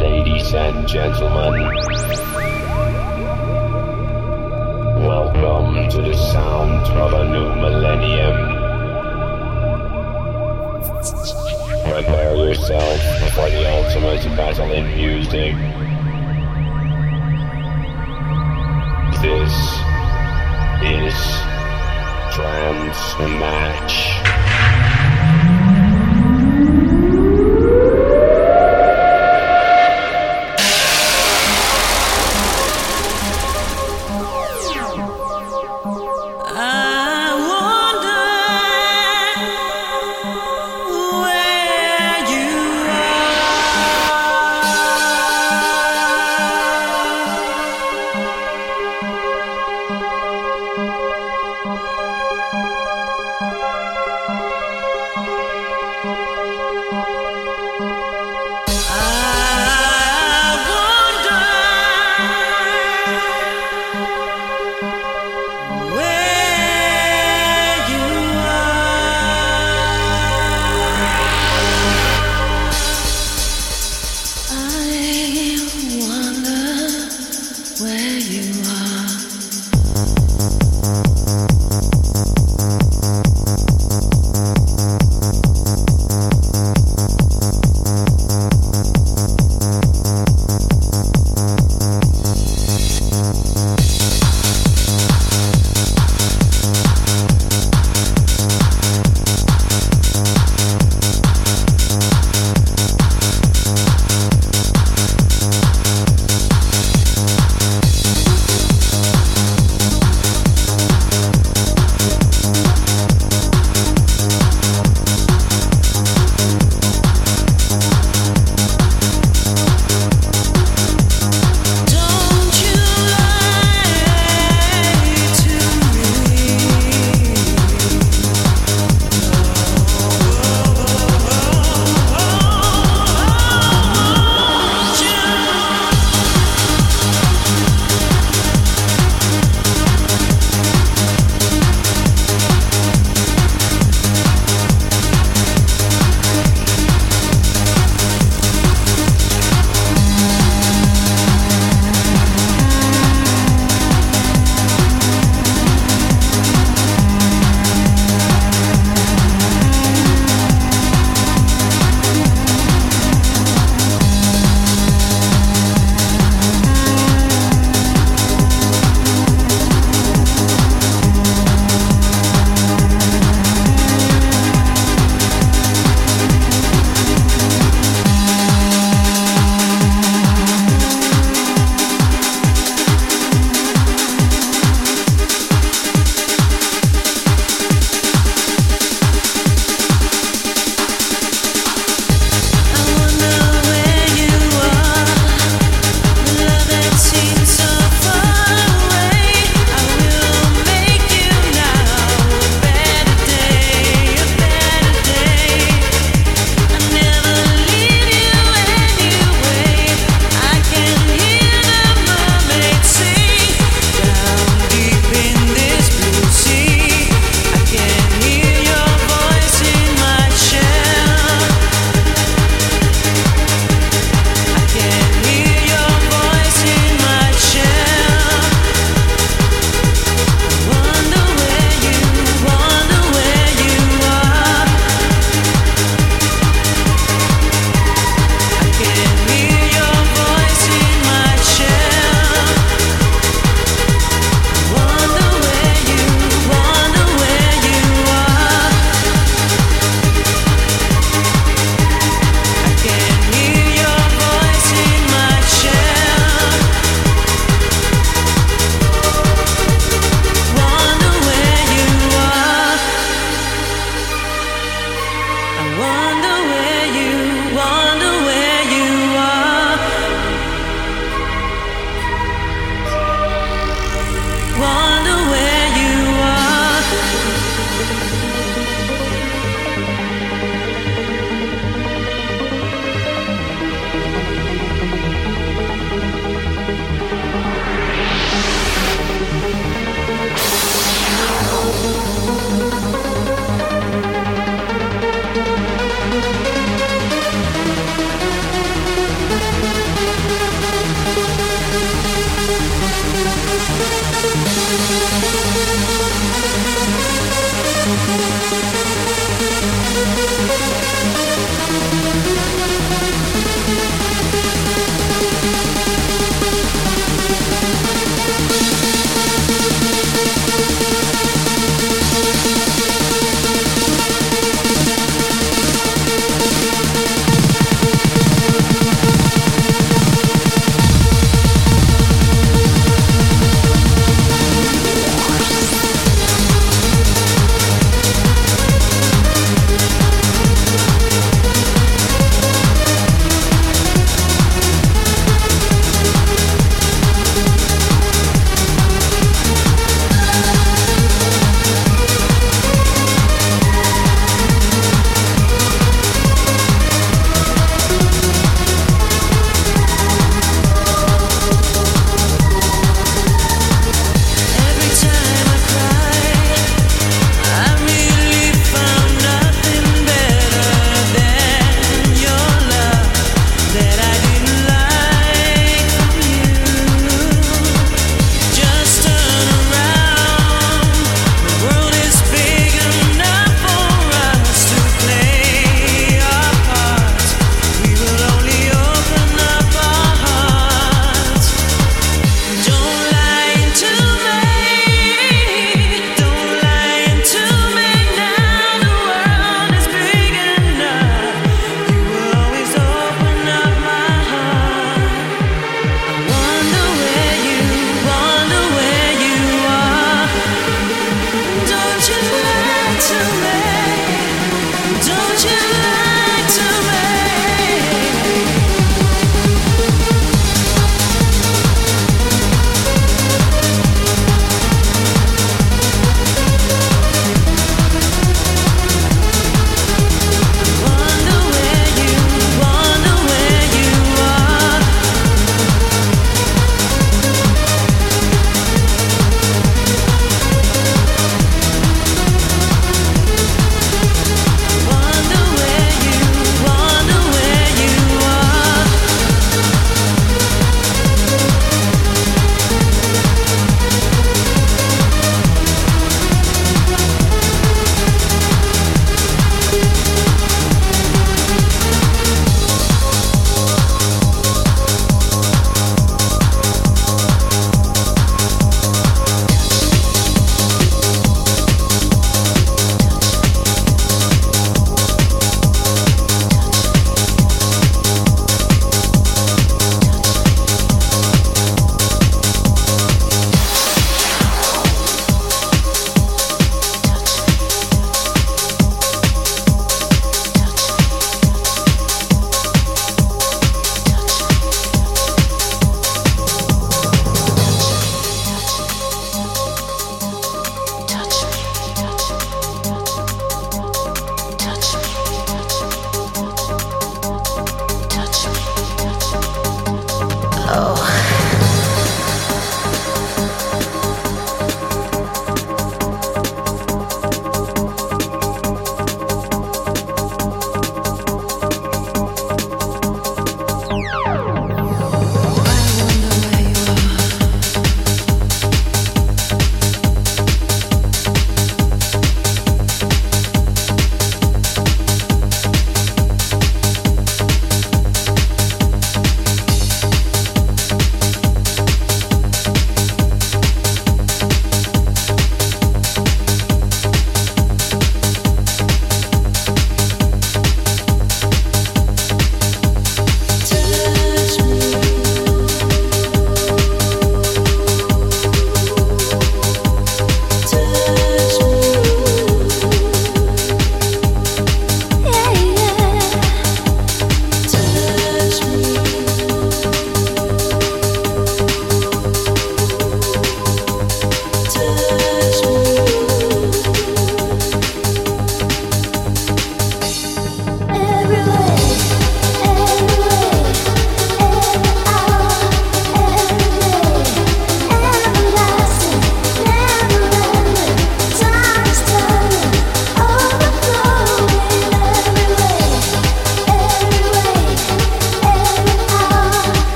Ladies and gentlemen, welcome to the sound of a new millennium. Prepare yourself for the ultimate battle in music. This is Trance Match.